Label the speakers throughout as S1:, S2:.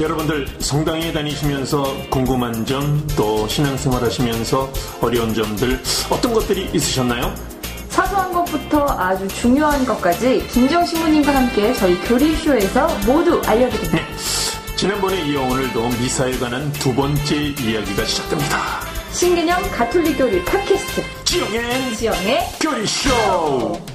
S1: 여러분들 성당에 다니시면서 궁금한 점, 또 신앙생활 하시면서 어려운 점들 어떤 것들이 있으셨나요?
S2: 사소한 것부터 아주 중요한 것까지 김정 신부님과 함께 저희 교리쇼에서 모두 알려드립니다.
S1: 네. 지난번에 이어 오늘도 미사에 관한 두 번째 이야기가 시작됩니다.
S2: 신개념 가톨릭 교리 팟캐스트
S1: 지영의
S2: 지영의
S1: 교리쇼!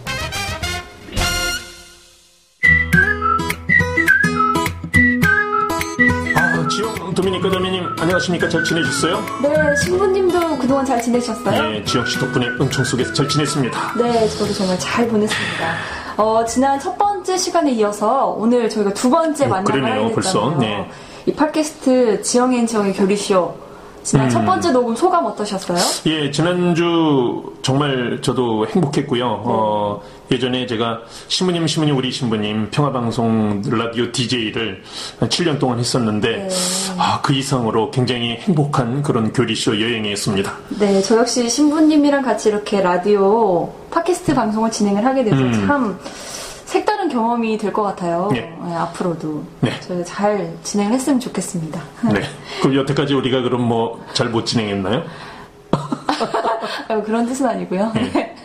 S1: 지영 도미니카 도미님 안녕하십니까? 잘 지내셨어요?
S2: 네 신부님도 그동안 잘 지내셨어요?
S1: 네, 지영 씨 덕분에 은총 속에서 잘 지냈습니다.
S2: 네, 저도 정말 잘 보냈습니다. 어, 지난 첫 번째 시간에 이어서 오늘 저희가 두 번째
S1: 어,
S2: 만남을 하게. 됐잖아요.
S1: 네.
S2: 이 팟캐스트 지영앤 지영의 교리쇼 지난
S1: 음.
S2: 첫 번째 녹음 소감 어떠셨어요?
S1: 예, 지난주 정말 저도 행복했고요. 어, 예전에 제가 신부님, 신부님, 우리 신부님 평화방송 라디오 DJ를 7년 동안 했었는데, 아, 그 이상으로 굉장히 행복한 그런 교리쇼 여행이었습니다.
S2: 네, 저 역시 신부님이랑 같이 이렇게 라디오 팟캐스트 방송을 진행을 하게 돼서
S1: 음.
S2: 참 경험이 될 것 같아요.
S1: 네.
S2: 네, 앞으로도
S1: 네.
S2: 저희가 잘 진행을 했으면 좋겠습니다.
S1: 네. 그럼 여태까지 우리가 그럼 뭐 잘 못 진행했나요?
S2: 어, 그런 뜻은 아니고요. 네.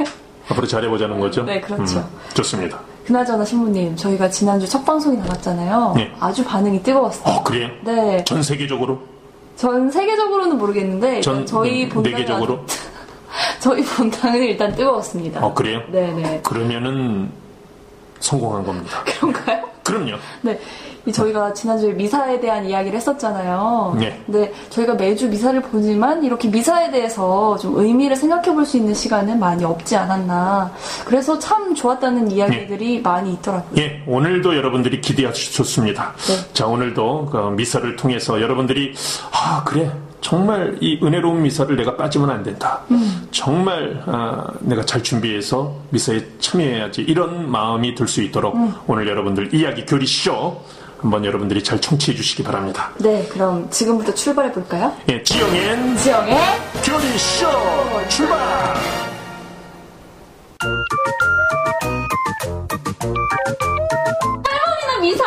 S1: 앞으로 잘해보자는 거죠?
S2: 네, 그렇죠.
S1: 음, 좋습니다.
S2: 그나저나 신부님, 저희가 지난주 첫 방송이 나갔잖아요.
S1: 네.
S2: 아주 반응이 뜨거웠어요.
S1: 어, 그래요?
S2: 네.
S1: 전 세계적으로?
S2: 전 세계적으로는 모르겠는데,
S1: 전
S2: 저희
S1: 네,
S2: 본당은? 아주- 저희 본당은 일단 뜨거웠습니다.
S1: 어, 그래요?
S2: 네 네.
S1: 그러면은 성공한 겁니다.
S2: 그런가요?
S1: 그럼요.
S2: 네. 이 저희가 지난주에 미사에 대한 이야기를 했었잖아요.
S1: 네.
S2: 근데 저희가 매주 미사를 보지만 이렇게 미사에 대해서 좀 의미를 생각해 볼 수 있는 시간은 많이 없지 않았나. 그래서 참 좋았다는 이야기들이 많이 있더라고요.
S1: 예, 오늘도 여러분들이 기대하셨습니다.
S2: 네.
S1: 자, 오늘도 그 미사를 통해서 여러분들이 아 그래 정말 이 은혜로운 미사를 내가 빠지면 안 된다.
S2: 음.
S1: 정말 아, 내가 잘 준비해서 미사에 참여해야지 이런 마음이 들 수 있도록
S2: 음.
S1: 오늘 여러분들 이야기 교리쇼 한번 여러분들이 잘 청취해 주시기 바랍니다.
S2: 네, 그럼 지금부터 출발해 볼까요?
S1: 예, 지영의
S2: 지영의
S1: 교리쇼 출발!
S2: 할머니는 미사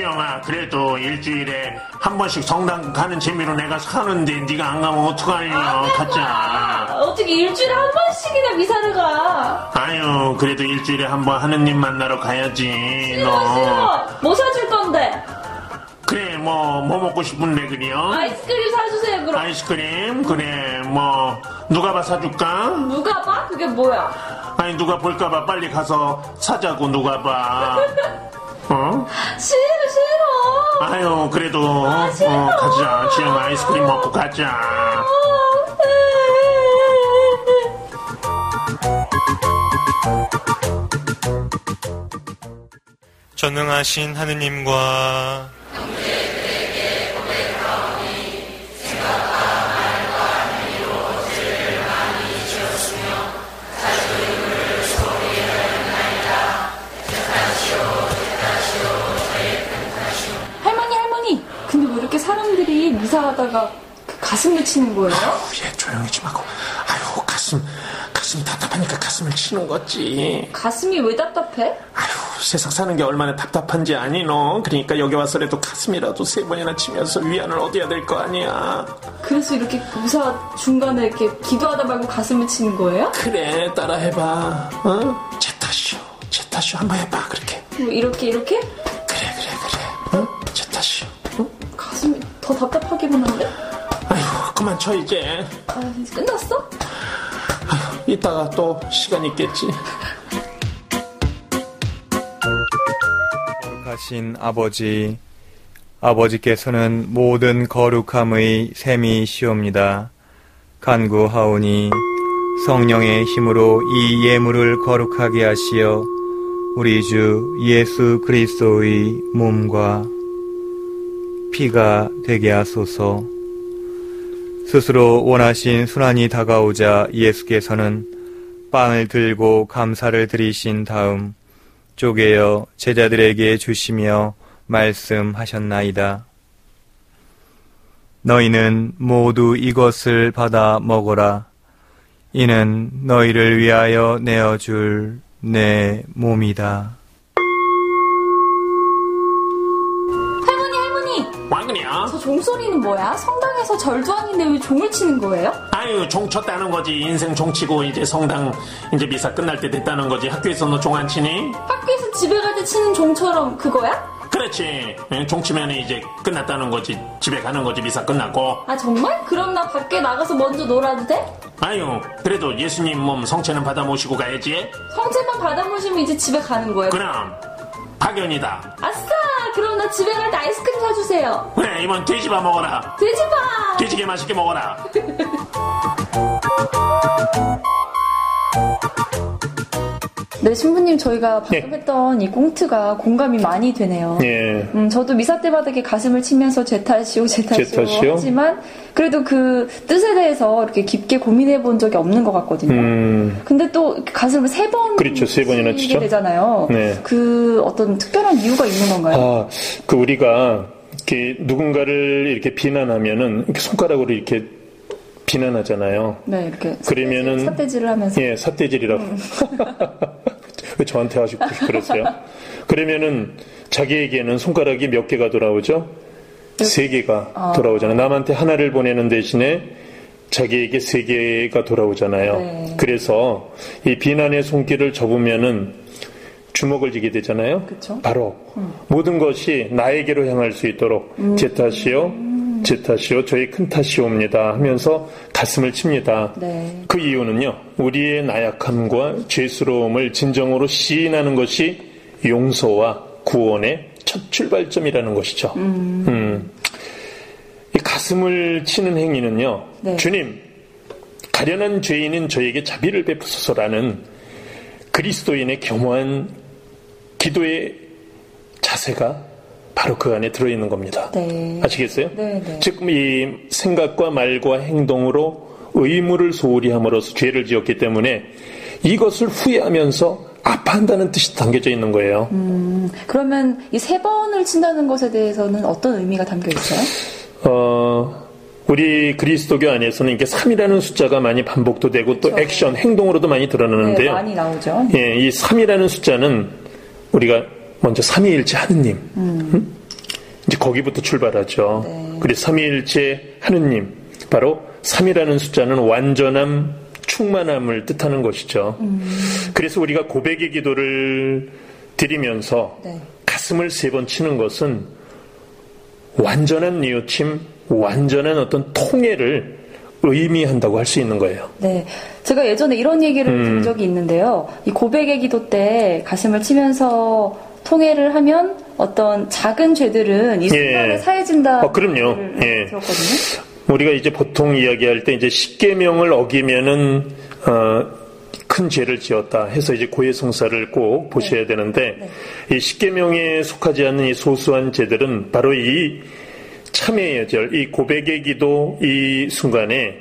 S1: 지영아 그래도 일주일에 한 번씩 성당 가는 재미로 내가 사는데 네가 안 가면 어떡하냐 가자
S2: 어떻게 일주일에 한 번씩이나 미사를 가?
S1: 아유 그래도 일주일에 한 번 하느님 만나러 가야지 너
S2: 싫어! 뭐 사줄 건데?
S1: 그래 뭐뭐 먹고 싶은데 그려
S2: 아이스크림 사주세요, 그럼.
S1: 아이스크림 그래 뭐 누가 봐 사줄까
S2: 누가 봐? 그게 뭐야?
S1: 아니 누가 볼까봐 빨리 가서 사자고 누가 봐 어?
S2: 싫어, 싫어!
S1: 아유 그래도 어,
S2: 싫어.
S1: 가자 지영 아이스크림 먹고 가자
S3: 전능하신 하느님과
S2: 이 미사하다가 그 가슴을 치는 거예요?
S1: 얘 조용히 좀 하고 아유 가슴 가슴 답답하니까 가슴을 치는 거지
S2: 가슴이 왜 답답해?
S1: 아유 세상 사는 게 얼마나 답답한지 아니 너 그러니까 여기 와서라도 가슴이라도 세 번이나 치면서 위안을 얻어야 될 거 아니야
S2: 그래서 이렇게 미사 중간에 이렇게 기도하다 말고 가슴을 치는 거예요?
S1: 그래 따라 해봐 어? 제 탓이요 제 탓이요 한번 해봐 그렇게
S2: 뭐 이렇게, 이렇게?
S1: 그래 그래 그래 어? 제 탓이요 어?
S2: 가슴이 더 답답하기만 한데?
S1: 아유 그만 쳐 이제
S2: 아, 이제 끝났어?
S1: 이따가 또 시간 있겠지
S3: 거룩하신 아버지, 아버지께서는 모든 거룩함의 셈이시옵니다. 간구하오니 성령의 힘으로 이 예물을 거룩하게 하시어 우리 주 예수 그리스도의 몸과 피가 되게 하소서. 스스로 원하신 순환이 다가오자 예수께서는 빵을 들고 감사를 드리신 다음 쪼개어 제자들에게 주시며 말씀하셨나이다. 너희는 모두 이것을 받아 먹어라. 이는 너희를 위하여 내어줄 내 몸이다.
S2: 종소리는 뭐야? 성당에서 절주하는데 왜 종을 치는 거예요?
S1: 아유 종 쳤다는 거지 인생 종 치고 이제 성당 이제 미사 끝날 때 됐다는 거지 학교에서 너 종 안 치니?
S2: 학교에서 집에 갈 때 치는 종처럼 그거야?
S1: 그렇지 예, 종 치면 이제 끝났다는 거지 집에 가는 거지 미사 끝나고
S2: 아 정말? 그럼 나 밖에 나가서 먼저 놀아도 돼?
S1: 아유 그래도 예수님 몸 성체는 받아 모시고 가야지
S2: 성체만 받아 모시면 이제 집에 가는 거예요.
S1: 그럼 파견이다
S2: 아싸! 그럼 나 집에 갈 때 아이스크림 사주세요.
S1: 그래 이번 돼지밥 먹어라
S2: 돼지밥!
S1: 돼지게 맛있게 먹어라
S2: 네, 신부님 저희가 방금
S1: 예.
S2: 했던 이 꽁트가 공감이 많이 되네요.
S1: 예
S2: 음, 저도 미사 때 바닥에 가슴을 치면서 제 탓이오, 제 탓이오,
S1: 제 탓이요?
S2: 하지만 그래도 그 뜻에 대해서 이렇게 깊게 고민해 본 적이 없는 것 같거든요.
S1: 음,
S2: 근데 또 가슴을 세 번
S1: 그렇죠, 세 번이나
S2: 치게. 되잖아요.
S1: 네.
S2: 그 어떤 특별한 이유가 있는 건가요?
S1: 아, 그 우리가 이렇게 누군가를 이렇게 비난하면은 이렇게 손가락으로 이렇게 비난하잖아요.
S2: 네, 이렇게
S1: 그러면은
S2: 삿대질을 하면서
S1: 예, 삿대질이라고. 왜 저한테 하시고 그러세요? 그러면은 자기에게는 손가락이 몇 개가 돌아오죠? 세 개가 돌아오잖아요. 남한테 하나를 보내는 대신에 자기에게 세 개가 돌아오잖아요.
S2: 네.
S1: 그래서 이 비난의 손길을 접으면은 주먹을 쥐게 되잖아요.
S2: 그쵸.
S1: 바로 모든 것이 나에게로 향할 수 있도록 제 탓이요, 제 탓이요, 저의 큰 탓이옵니다 하면서 가슴을 칩니다.
S2: 네.
S1: 그 이유는요, 우리의 나약함과 죄스러움을 진정으로 시인하는 것이 용서와 구원의 첫 출발점이라는 것이죠. 음. 이 가슴을 치는 행위는요,
S2: 네.
S1: 주님, 가련한 죄인인 저에게 자비를 베푸소서라는 그리스도인의 겸허한 기도의 자세가 바로 그 안에 들어있는 겁니다.
S2: 네.
S1: 아시겠어요?
S2: 네, 네.
S1: 즉, 이 생각과 말과 행동으로 의무를 소홀히 함으로써 죄를 지었기 때문에 이것을 후회하면서 아파한다는 뜻이 담겨져 있는 거예요.
S2: 음, 그러면 이 세 번을 친다는 것에 대해서는 어떤 의미가 담겨 있어요?
S1: 어, 우리 그리스도교 안에서는 이게 3이라는 숫자가 많이 반복도 되고 또
S2: 그렇죠.
S1: 액션, 행동으로도 많이
S2: 네,
S1: 드러나는데요.
S2: 많이 나오죠.
S1: 예, 이 3이라는 숫자는 우리가 먼저 삼위일체 하느님. 음? 이제 거기부터 출발하죠.
S2: 네.
S1: 그리고 삼위일체 하느님. 바로 3이라는 숫자는 완전함, 충만함을 뜻하는 것이죠. 그래서 우리가 고백의 기도를 드리면서
S2: 네.
S1: 가슴을 세 번 치는 것은 완전한 뉘우침, 완전한 어떤 통해를 의미한다고 할 수 있는 거예요.
S2: 네. 제가 예전에 이런 얘기를
S1: 음.
S2: 든 적이 있는데요. 이 고백의 기도 때 가슴을 치면서 통해를 하면 어떤 작은 죄들은 이 순간에
S1: 예.
S2: 사해진다.
S1: 어, 그럼요. 예.
S2: 들었거든요.
S1: 우리가 이제 보통 이야기할 때 이제 십계명을 어기면은 어, 큰 죄를 지었다 해서 이제 고해성사를 꼭 보셔야 되는데 이 십계명에 속하지 않는 이 소소한 죄들은 바로 이 참회의 여절, 이 고백의 기도 이 순간에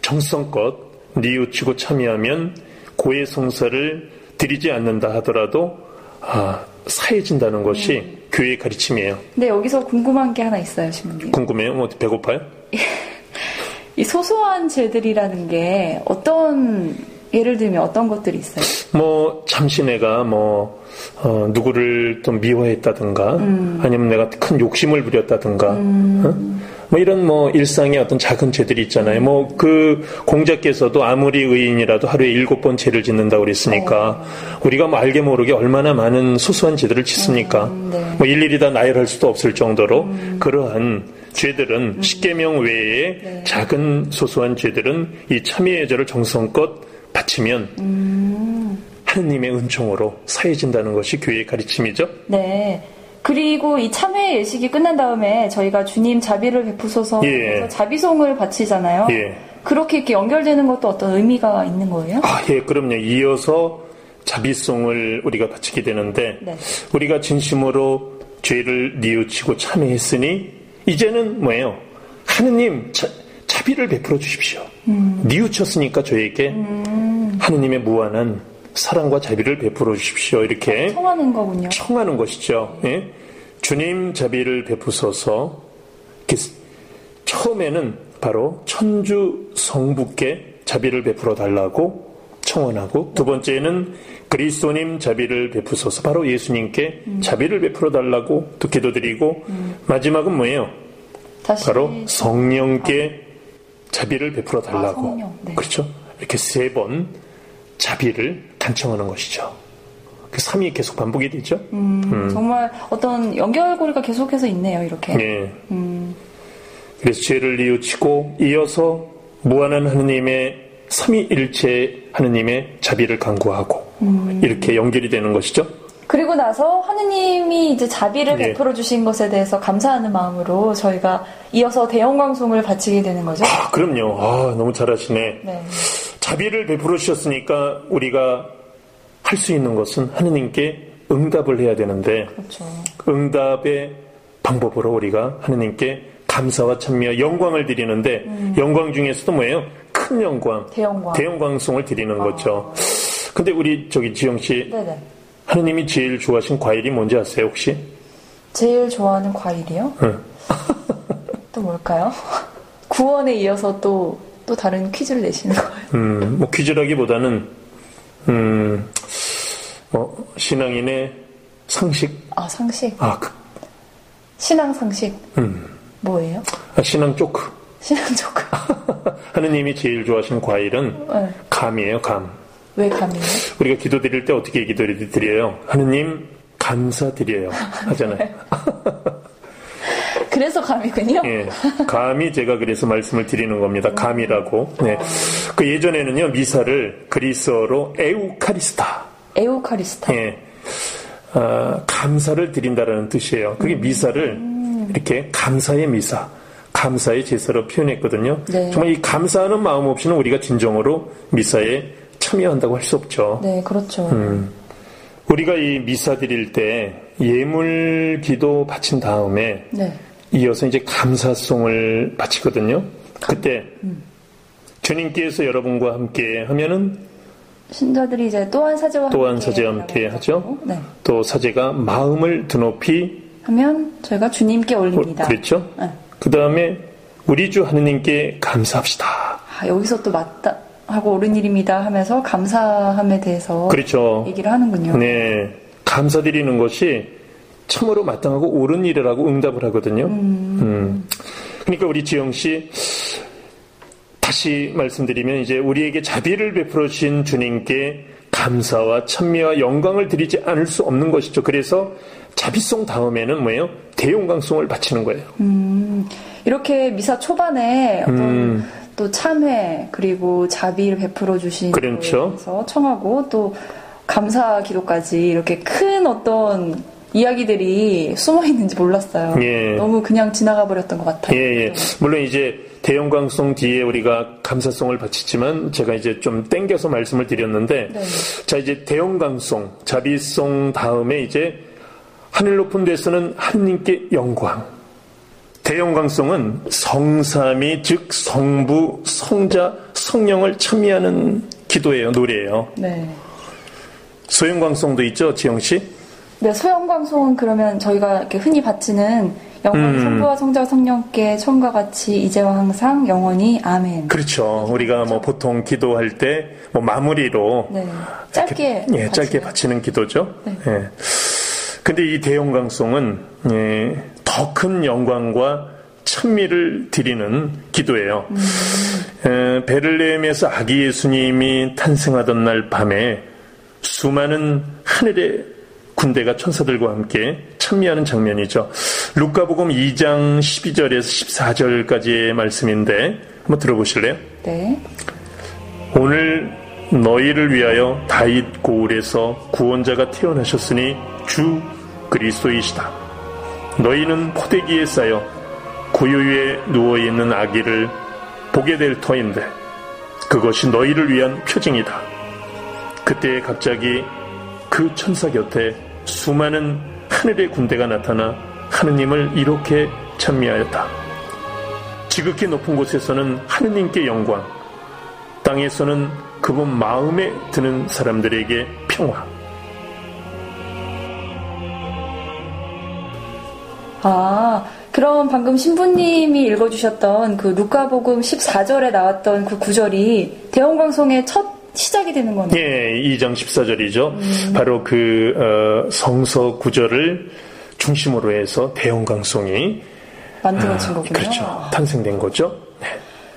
S1: 정성껏 뉘우치고 참여하면 고해성사를 드리지 않는다 하더라도 아, 사해진다는 것이 교회의 가르침이에요.
S2: 근데 여기서 궁금한 게 하나 있어요, 신부님.
S1: 궁금해요? 뭐 배고파요?
S2: 이 소소한 죄들이라는 게 어떤 예를 들면 어떤 것들이 있어요?
S1: 뭐 잠시 내가 뭐 어, 누구를 좀 미워했다든가 아니면 내가 큰 욕심을 부렸다든가 어? 뭐 이런 뭐 일상의 어떤 작은 죄들이 있잖아요. 뭐 그 공자께서도 아무리 의인이라도 하루에 일곱 번 죄를 짓는다고 그랬으니까 우리가 뭐 알게 모르게 얼마나 많은 소소한 죄들을 짓습니까?
S2: 네.
S1: 뭐 일일이 다 나열할 수도 없을 정도로 그러한 죄들은 십계명 외에 작은 소소한 죄들은 이 참회의 예절을 정성껏 바치면 하느님의 은총으로 사해진다는 것이 교회의 가르침이죠.
S2: 네. 그리고 이 참회 예식이 끝난 다음에 저희가 주님 자비를 베푸소서
S1: 예.
S2: 자비송을 바치잖아요.
S1: 예.
S2: 그렇게 이렇게 연결되는 것도 어떤 의미가 있는 거예요?
S1: 아, 예, 그럼요. 이어서 자비송을 우리가 바치게 되는데
S2: 네.
S1: 우리가 진심으로 죄를 뉘우치고 참회했으니 이제는 뭐예요? 하느님 자, 자비를 베풀어 주십시오. 뉘우쳤으니까 저에게 하느님의 무한한 사랑과 자비를 베풀어 주십시오. 이렇게
S2: 청하는 거군요.
S1: 청하는 것이죠. 예? 주님 자비를 베푸소서. 이렇게 처음에는 바로 천주 성부께 자비를 베풀어 달라고 청원하고 두 번째는 그리스도님 자비를 베푸소서. 바로 예수님께 자비를 베풀어 달라고 또 기도드리고 마지막은 뭐예요? 바로 성령께 자비를 베풀어
S2: 아,
S1: 달라고.
S2: 네.
S1: 그렇죠? 이렇게 세 번 자비를 간청하는 것이죠. 그 3이 계속 반복이 되죠?
S2: 음, 정말 어떤 연결고리가 계속해서 있네요, 이렇게.
S1: 예. 그래서 죄를 뉘우치고 이어서 무한한 하느님의 삼위일체 하느님의 자비를 강구하고 이렇게 연결이 되는 것이죠.
S2: 그리고 나서 하느님이 이제 자비를
S1: 네.
S2: 베풀어 주신 것에 대해서 감사하는 마음으로 저희가 이어서 대형광송을 바치게 되는 거죠.
S1: 아, 그럼요. 아, 너무 잘하시네.
S2: 네.
S1: 자비를 베풀어 주셨으니까 우리가 할 수 있는 것은 하느님께 응답을 해야 되는데
S2: 그렇죠.
S1: 응답의 방법으로 우리가 하느님께 감사와 찬미와 영광을 드리는데 영광 중에서도 뭐예요? 큰 영광,
S2: 대영광.
S1: 송을 드리는 거죠. 근데 우리 저기 지영 씨
S2: 네네.
S1: 하느님이 제일 좋아하신 과일이 뭔지 아세요 혹시?
S2: 제일 좋아하는 과일이요?
S1: 응.
S2: 또 뭘까요? 구원에 이어서 또, 또 다른 퀴즈를 내시는 거예요.
S1: 음, 뭐 퀴즈라기보다는 음, 뭐 신앙인의 상식,
S2: 아, 상식.
S1: 아, 그,
S2: 신앙 상식.
S1: 음,
S2: 뭐예요?
S1: 아, 신앙 조크.
S2: 신앙 조금.
S1: 하느님이 제일 좋아하시는 과일은
S2: 네.
S1: 감이에요, 감.
S2: 왜 감이에요?
S1: 우리가 기도 드릴 때 어떻게 기도 드려요? 하느님 감사드려요 하잖아요.
S2: 그래서 감이군요.
S1: 예, 감이 제가 그래서 말씀을 드리는 겁니다. 감이라고. 네. 그 예전에는요 미사를 그리스어로 에우카리스타.
S2: 에우카리스타.
S1: 예, 아, 감사를 드린다라는 뜻이에요. 그게 미사를 이렇게 감사의 미사, 감사의 제사로 표현했거든요.
S2: 네.
S1: 정말 이 감사하는 마음 없이는 우리가 진정으로 미사에 참여한다고 할 수 없죠.
S2: 네, 그렇죠.
S1: 음. 우리가 이 미사 드릴 때 예물 기도 바친 다음에
S2: 네.
S1: 이어서 이제 감사송을 바치거든요. 그때 주님께서 여러분과 함께 하면은
S2: 신자들이 이제 또한 사제와
S1: 또한
S2: 함께
S1: 사제와 함께 하죠.
S2: 네.
S1: 또 사제가 마음을 드높이
S2: 하면 저희가 주님께 올립니다.
S1: 그랬죠.
S2: 네.
S1: 그 다음에 우리 주 하느님께 감사합시다.
S2: 아, 여기서 또 맞다 하고 옳은 일입니다 하면서 감사함에 대해서
S1: 그렇죠.
S2: 얘기를 하는군요.
S1: 네, 감사드리는 것이 참으로 마땅하고 옳은 일이라고 응답을 하거든요. 음. 그러니까 우리 지영 씨 다시 말씀드리면 이제 우리에게 자비를 베풀어 주신 주님께 감사와 찬미와 영광을 드리지 않을 수 없는 것이죠. 그래서 자비송 다음에는 뭐예요? 대용광송을 바치는 거예요.
S2: 이렇게 미사 초반에 어떤
S1: 음.
S2: 또 참회 그리고 자비를 베풀어 주신
S1: 그렇죠.
S2: 대해서 청하고 또 감사 기도까지 이렇게 큰 어떤 이야기들이 숨어 있는지 몰랐어요.
S1: 예.
S2: 너무 그냥 지나가 버렸던 것 같아요.
S1: 예, 예. 물론 이제 대형광송 뒤에 우리가 감사송을 바치지만 제가 이제 좀 땡겨서 말씀을 드렸는데
S2: 네.
S1: 자 이제 대형광송 자비송 다음에 이제 하늘 높은 데서는 하느님께 영광 대형광송은 성삼이 즉 성부 성자 성령을 참여하는 기도예요 노래예요
S2: 네.
S1: 소형광송도 있죠 지영 씨
S2: 네, 소영광송은 그러면 저희가 이렇게 흔히 바치는 영광
S1: 음.
S2: 성부와 성자와 성령께 처음과 같이 이제와 항상 영원히 아멘.
S1: 그렇죠 우리가 뭐 보통 기도할 때 뭐 마무리로
S2: 네. 짧게
S1: 예, 짧게
S2: 바치는.
S1: 바치는 기도죠.
S2: 네.
S1: 예. 근데 이 대용광송은 예, 더 큰 영광과 찬미를 드리는 기도예요. 에, 베를레헴에서 아기 예수님이 탄생하던 날 밤에 수많은 하늘의 군대가 천사들과 함께 찬미하는 장면이죠. 루카복음 2장 12절에서 14절까지의 말씀인데 한번 들어보실래요?
S2: 네.
S1: 오늘 너희를 위하여 다윗 고을에서 구원자가 태어나셨으니 주 그리스도이시다. 너희는 포대기에 쌓여 구유 위에 누워 있는 아기를 보게 될 터인데 그것이 너희를 위한 표징이다. 그때 갑자기 그 천사 곁에 수많은 하늘의 군대가 나타나 하느님을 이렇게 찬미하였다. 지극히 높은 곳에서는 하느님께 영광, 땅에서는 그분 마음에 드는 사람들에게 평화.
S2: 아, 그럼 방금 신부님이 읽어주셨던 그 루카복음 14절에 나왔던 그 구절이 대원광송의 첫 시작이 되는 거네요.
S1: 예, 2장 14절이죠. 바로 그 어, 성서 구절을 중심으로 해서 대원광송이
S2: 만들어진 아, 거군요.
S1: 그렇죠. 탄생된 거죠. 네.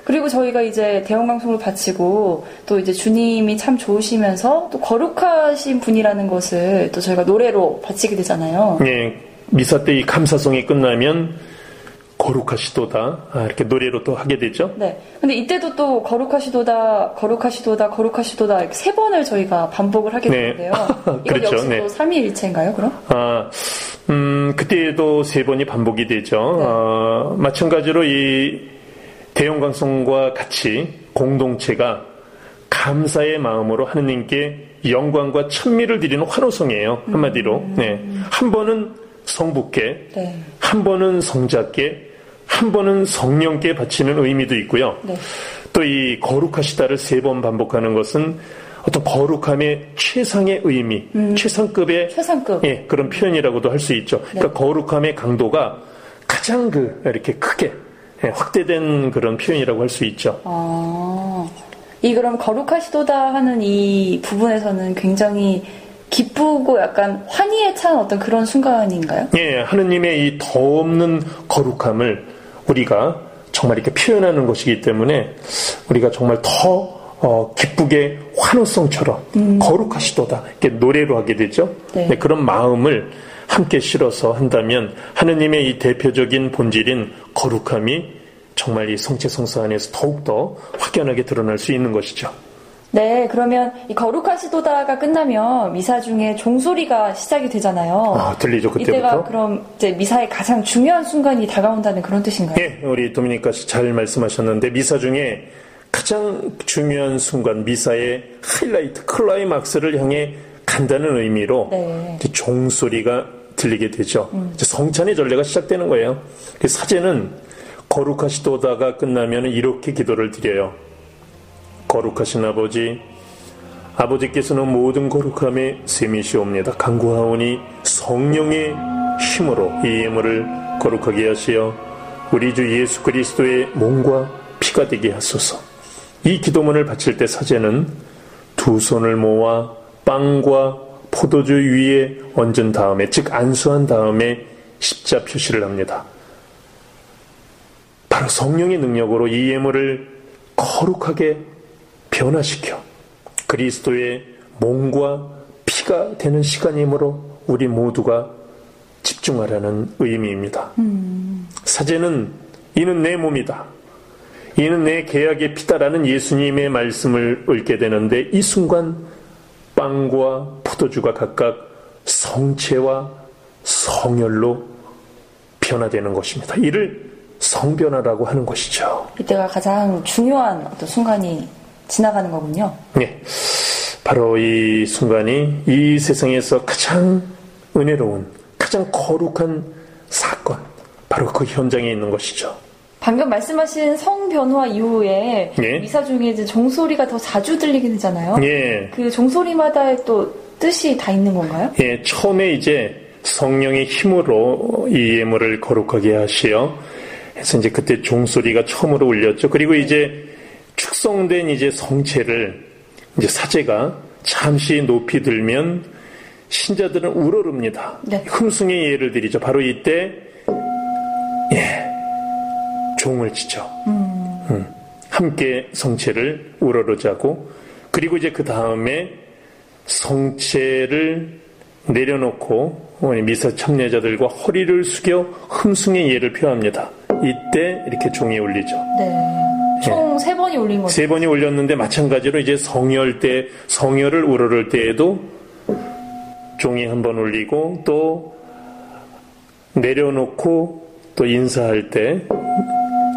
S2: 그리고 저희가 이제 대형방송을 바치고 또 이제 주님이 참 좋으시면서 또 거룩하신 분이라는 것을 또 저희가 노래로 바치게 되잖아요.
S1: 네. 미사 때 이 감사성이 끝나면 거룩하시도다 아, 이렇게 노래로 또 하게 되죠.
S2: 네. 근데 이때도 또 거룩하시도다, 거룩하시도다, 거룩하시도다 이렇게 세 번을 저희가 반복을 하게 네. 되는데요. 이건 그렇죠. 역시 네. 또 삼위일체인가요, 그럼?
S1: 아, 음, 그때도 세 번이 반복이 되죠. 네. 어, 마찬가지로 이 대형광성과 같이 공동체가 감사의 마음으로 하느님께 영광과 천미를 드리는 환호성이에요. 한마디로. 음. 네. 한 번은 성부께, 네. 한 번은 성자께, 한 번은 성령께 바치는 의미도 있고요. 네. 또이 거룩하시다를 세 번 반복하는 것은 어떤 거룩함의 최상의 의미, 음. 최상급의
S2: 최상급.
S1: 예, 그런 표현이라고도 할 수 있죠. 네. 그러니까 거룩함의 강도가 가장 그 이렇게 크게 예, 확대된 그런 표현이라고 할 수 있죠.
S2: 아, 이 그럼 거룩하시도다 하는 이 부분에서는 굉장히 기쁘고 약간 환희에 찬 어떤 그런 순간인가요?
S1: 예, 하느님의 이 더 없는 거룩함을 우리가 정말 이렇게 표현하는 것이기 때문에 우리가 정말 더 어, 기쁘게 환호성처럼 음. 거룩하시도다 이렇게 노래로 하게 되죠. 네. 네, 그런 마음을 함께 실어서 한다면 하느님의 이 대표적인 본질인 거룩함이 정말 이 성체 성사 안에서 더욱더 확연하게 드러날 수 있는 것이죠.
S2: 네, 그러면 이 거룩하시도다가 끝나면 미사 중에 종소리가 시작이 되잖아요.
S1: 아, 들리죠, 그때부터?
S2: 이때가 그럼 이제 미사의 가장 중요한 순간이 다가온다는 그런 뜻인가요?
S1: 네, 우리 도미니카 씨 잘 말씀하셨는데 미사 중에 가장 중요한 순간 미사의 하이라이트, 클라이막스를 향해 간다는 의미로 네. 종소리가 들리게 되죠. 음. 성찬의 전례가 시작되는 거예요. 그 사제는 거룩하시도다가 끝나면 이렇게 기도를 드려요. 거룩하신 아버지, 아버지께서는 모든 거룩함에 셈이시옵니다. 강구하오니 성령의 힘으로 이 예물을 거룩하게 하시어 우리 주 예수 그리스도의 몸과 피가 되게 하소서. 이 기도문을 바칠 때 사제는 두 손을 모아 빵과 포도주 위에 얹은 다음에 즉 안수한 다음에 십자 표시를 합니다. 바로 성령의 능력으로 이 예물을 거룩하게 변화시켜 그리스도의 몸과 피가 되는 시간이므로 우리 모두가 집중하라는 의미입니다. 음. 사제는 이는 내 몸이다. 이는 내 계약의 피다라는 예수님의 말씀을 읊게 되는데 이 순간 빵과 포도주가 각각 성체와 성혈로 변화되는 것입니다. 이를 성변화라고 하는 것이죠.
S2: 이때가 가장 중요한 어떤 순간이 지나가는 거군요.
S1: 네. 바로 이 순간이 이 세상에서 가장 은혜로운, 가장 거룩한 사건, 바로 그 현장에 있는 것이죠.
S2: 방금 말씀하신 성 변화 이후에 예? 미사 중에 이제 종소리가 더 자주 들리게 되잖아요. 예. 그 종소리마다의 또 뜻이 다 있는 건가요?
S1: 예, 처음에 이제 성령의 힘으로 이 예물을 거룩하게 하시어 그래서 이제 그때 종소리가 처음으로 울렸죠. 그리고 이제 축성된 이제 성체를 이제 사제가 잠시 높이 들면 신자들은 우러릅니다. 네. 흠숭의 예를 드리죠. 바로 이때 예, 종을 치죠. 음. 음. 함께 성체를 우러러자고 그리고 이제 그 다음에 성체를 내려놓고 미사 참여자들과 허리를 숙여 흠숭의 예를 표합니다. 이때 이렇게 종이 울리죠.
S2: 네. 총세 예. 번이 울린 거죠.
S1: 세 번이 울렸는데 마찬가지로 이제 성열 때 성열을 우러를 때에도 종이 한번 울리고 또 내려놓고 또 인사할 때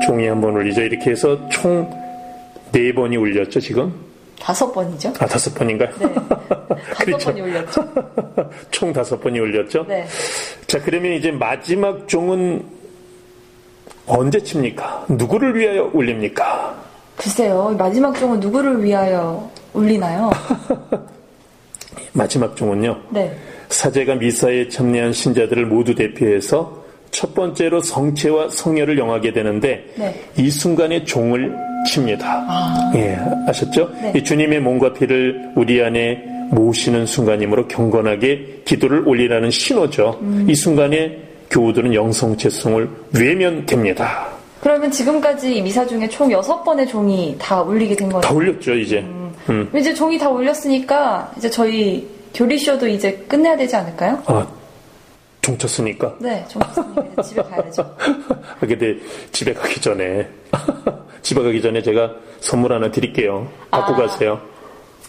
S1: 종이 한번 울리죠. 이렇게 해서 총 네 번이 울렸죠, 지금?
S2: 다섯 번이죠.
S1: 아, 다섯 번인가요? 네.
S2: 다섯 그렇죠. 번이 울렸죠.
S1: 총 다섯 번이 울렸죠? 네. 자, 그러면 이제 마지막 종은 언제 칩니까? 누구를 위하여 울립니까?
S2: 글쎄요, 마지막 종은 누구를 위하여 울리나요?
S1: 마지막 종은요. 네. 사제가 미사에 참여한 신자들을 모두 대표해서 첫 번째로 성체와 성녀를 영하게 되는데 네. 이 순간에 종을 칩니다. 아. 예, 아셨죠? 네. 이 주님의 몸과 피를 우리 안에 모시는 순간이므로 경건하게 기도를 올리라는 신호죠. 음. 이 순간에 교우들은 영성체성을 외면됩니다.
S2: 그러면 지금까지 미사 중에 총 6번의 종이 다 울리게 된 거예요?
S1: 다 울렸죠, 이제. 음.
S2: 이제 종이 다 울렸으니까 이제 저희 교리쇼도 이제 끝내야 되지 않을까요?
S1: 아, 종 쳤으니까.
S2: 네, 종 쳤으니까 집에 가야죠.
S1: 근데 집에 가기 전에, 집에 가기 전에 제가 선물 하나 드릴게요. 갖고
S2: 아.
S1: 가세요.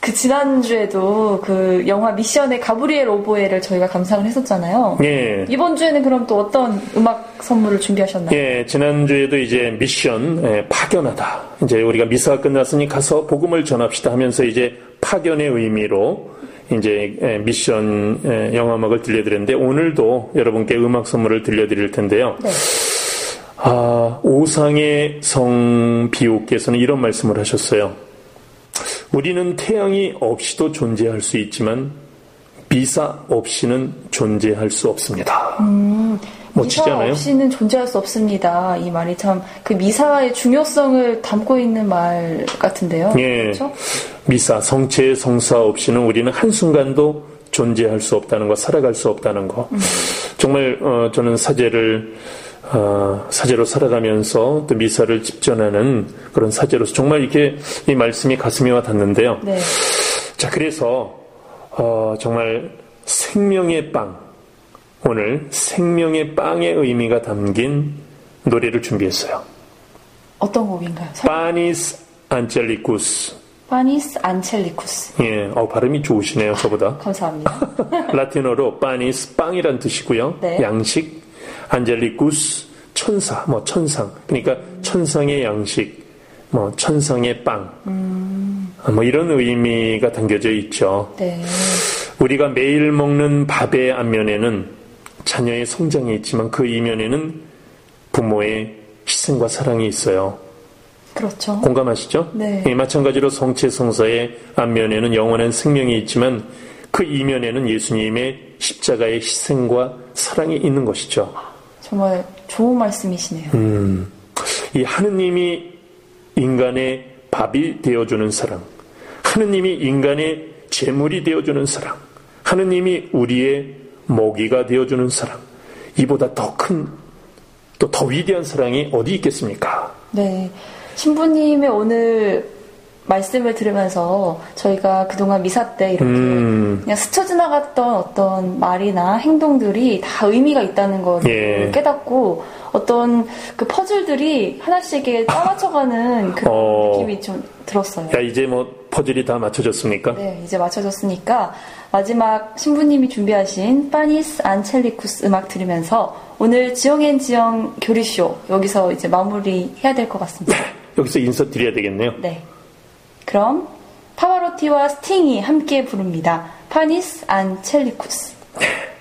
S2: 그 지난주에도 그 영화 미션의 가브리엘 오보에를 저희가 감상을 했었잖아요.
S1: 예.
S2: 이번 주에는 그럼 또 어떤 음악 선물을 준비하셨나요?
S1: 예, 지난주에도 이제 미션, 예, 파견하다. 이제 우리가 미사가 끝났으니 가서 복음을 전합시다 하면서 이제 파견의 의미로 이제 예, 미션 예, 영화음악을 들려드렸는데 오늘도 여러분께 음악 선물을 들려드릴 텐데요.
S2: 네.
S1: 아, 오상의 성 비옥께서는 이런 말씀을 하셨어요. 우리는 태양이 없이도 존재할 수 있지만 미사 없이는 존재할 수 없습니다. 멋지지
S2: 미사? 없이는 존재할 수 없습니다. 이 말이 참 그 미사의 중요성을 담고 있는 말 같은데요.
S1: 예.
S2: 그렇죠?
S1: 미사, 성체, 성사 없이는 우리는 한 순간도 존재할 수 없다는 거, 살아갈 수 없다는 거. 정말, 어, 저는 사제를, 어, 사제로 살아가면서 또 미사를 집전하는 그런 사제로서 정말 이렇게 이 말씀이 가슴에 와 닿는데요.
S2: 네.
S1: 자, 그래서, 어, 정말 생명의 빵, 오늘 생명의 빵의 의미가 담긴 노래를 준비했어요.
S2: 어떤 곡인가요? 설- Panis Angelicus. Panis Angelicus.
S1: 예, 어, 발음이 좋으시네요, 저보다.
S2: 감사합니다.
S1: 라틴어로 Panis, 빵이란 뜻이고요.
S2: 네.
S1: 양식, Angelicus, 천사, 뭐 천상. 그러니까 천상의 양식, 뭐 천상의 빵. 아, 뭐 이런 의미가 담겨져 있죠.
S2: 네.
S1: 우리가 매일 먹는 밥의 앞면에는 자녀의 성장이 있지만 그 이면에는 부모의 희생과 사랑이 있어요.
S2: 그렇죠.
S1: 공감하시죠?
S2: 네.
S1: 예, 마찬가지로 성체 성사의 앞면에는 영원한 생명이 있지만 그 이면에는 예수님의 십자가의 희생과 사랑이 있는 것이죠.
S2: 정말 좋은 말씀이시네요.
S1: 음. 이 하느님이 인간의 밥이 되어주는 사랑, 하느님이 인간의 재물이 되어주는 사랑, 하느님이 우리의 먹이가 되어주는 사랑, 이보다 더 큰, 또 더 위대한 사랑이 어디 있겠습니까?
S2: 네. 신부님의 오늘 말씀을 들으면서 저희가 그동안 미사 때 이렇게
S1: 음.
S2: 그냥 스쳐 지나갔던 어떤 말이나 행동들이 다 의미가 있다는 걸
S1: 예.
S2: 깨닫고 어떤 그 퍼즐들이 하나씩에 짜맞춰가는 그런
S1: 어.
S2: 느낌이 좀 들었어요.
S1: 야, 이제 뭐 퍼즐이 다 맞춰졌습니까?
S2: 네, 이제 맞춰졌으니까 마지막 신부님이 준비하신 Panis Angelicus 음악 들으면서 오늘 지영 and 지영 교리쇼 여기서 이제 마무리 해야 될 것 같습니다.
S1: 여기서 인사 드려야 되겠네요.
S2: 네. 그럼 파바로티와 스팅이 함께 부릅니다. Panis Angelicus.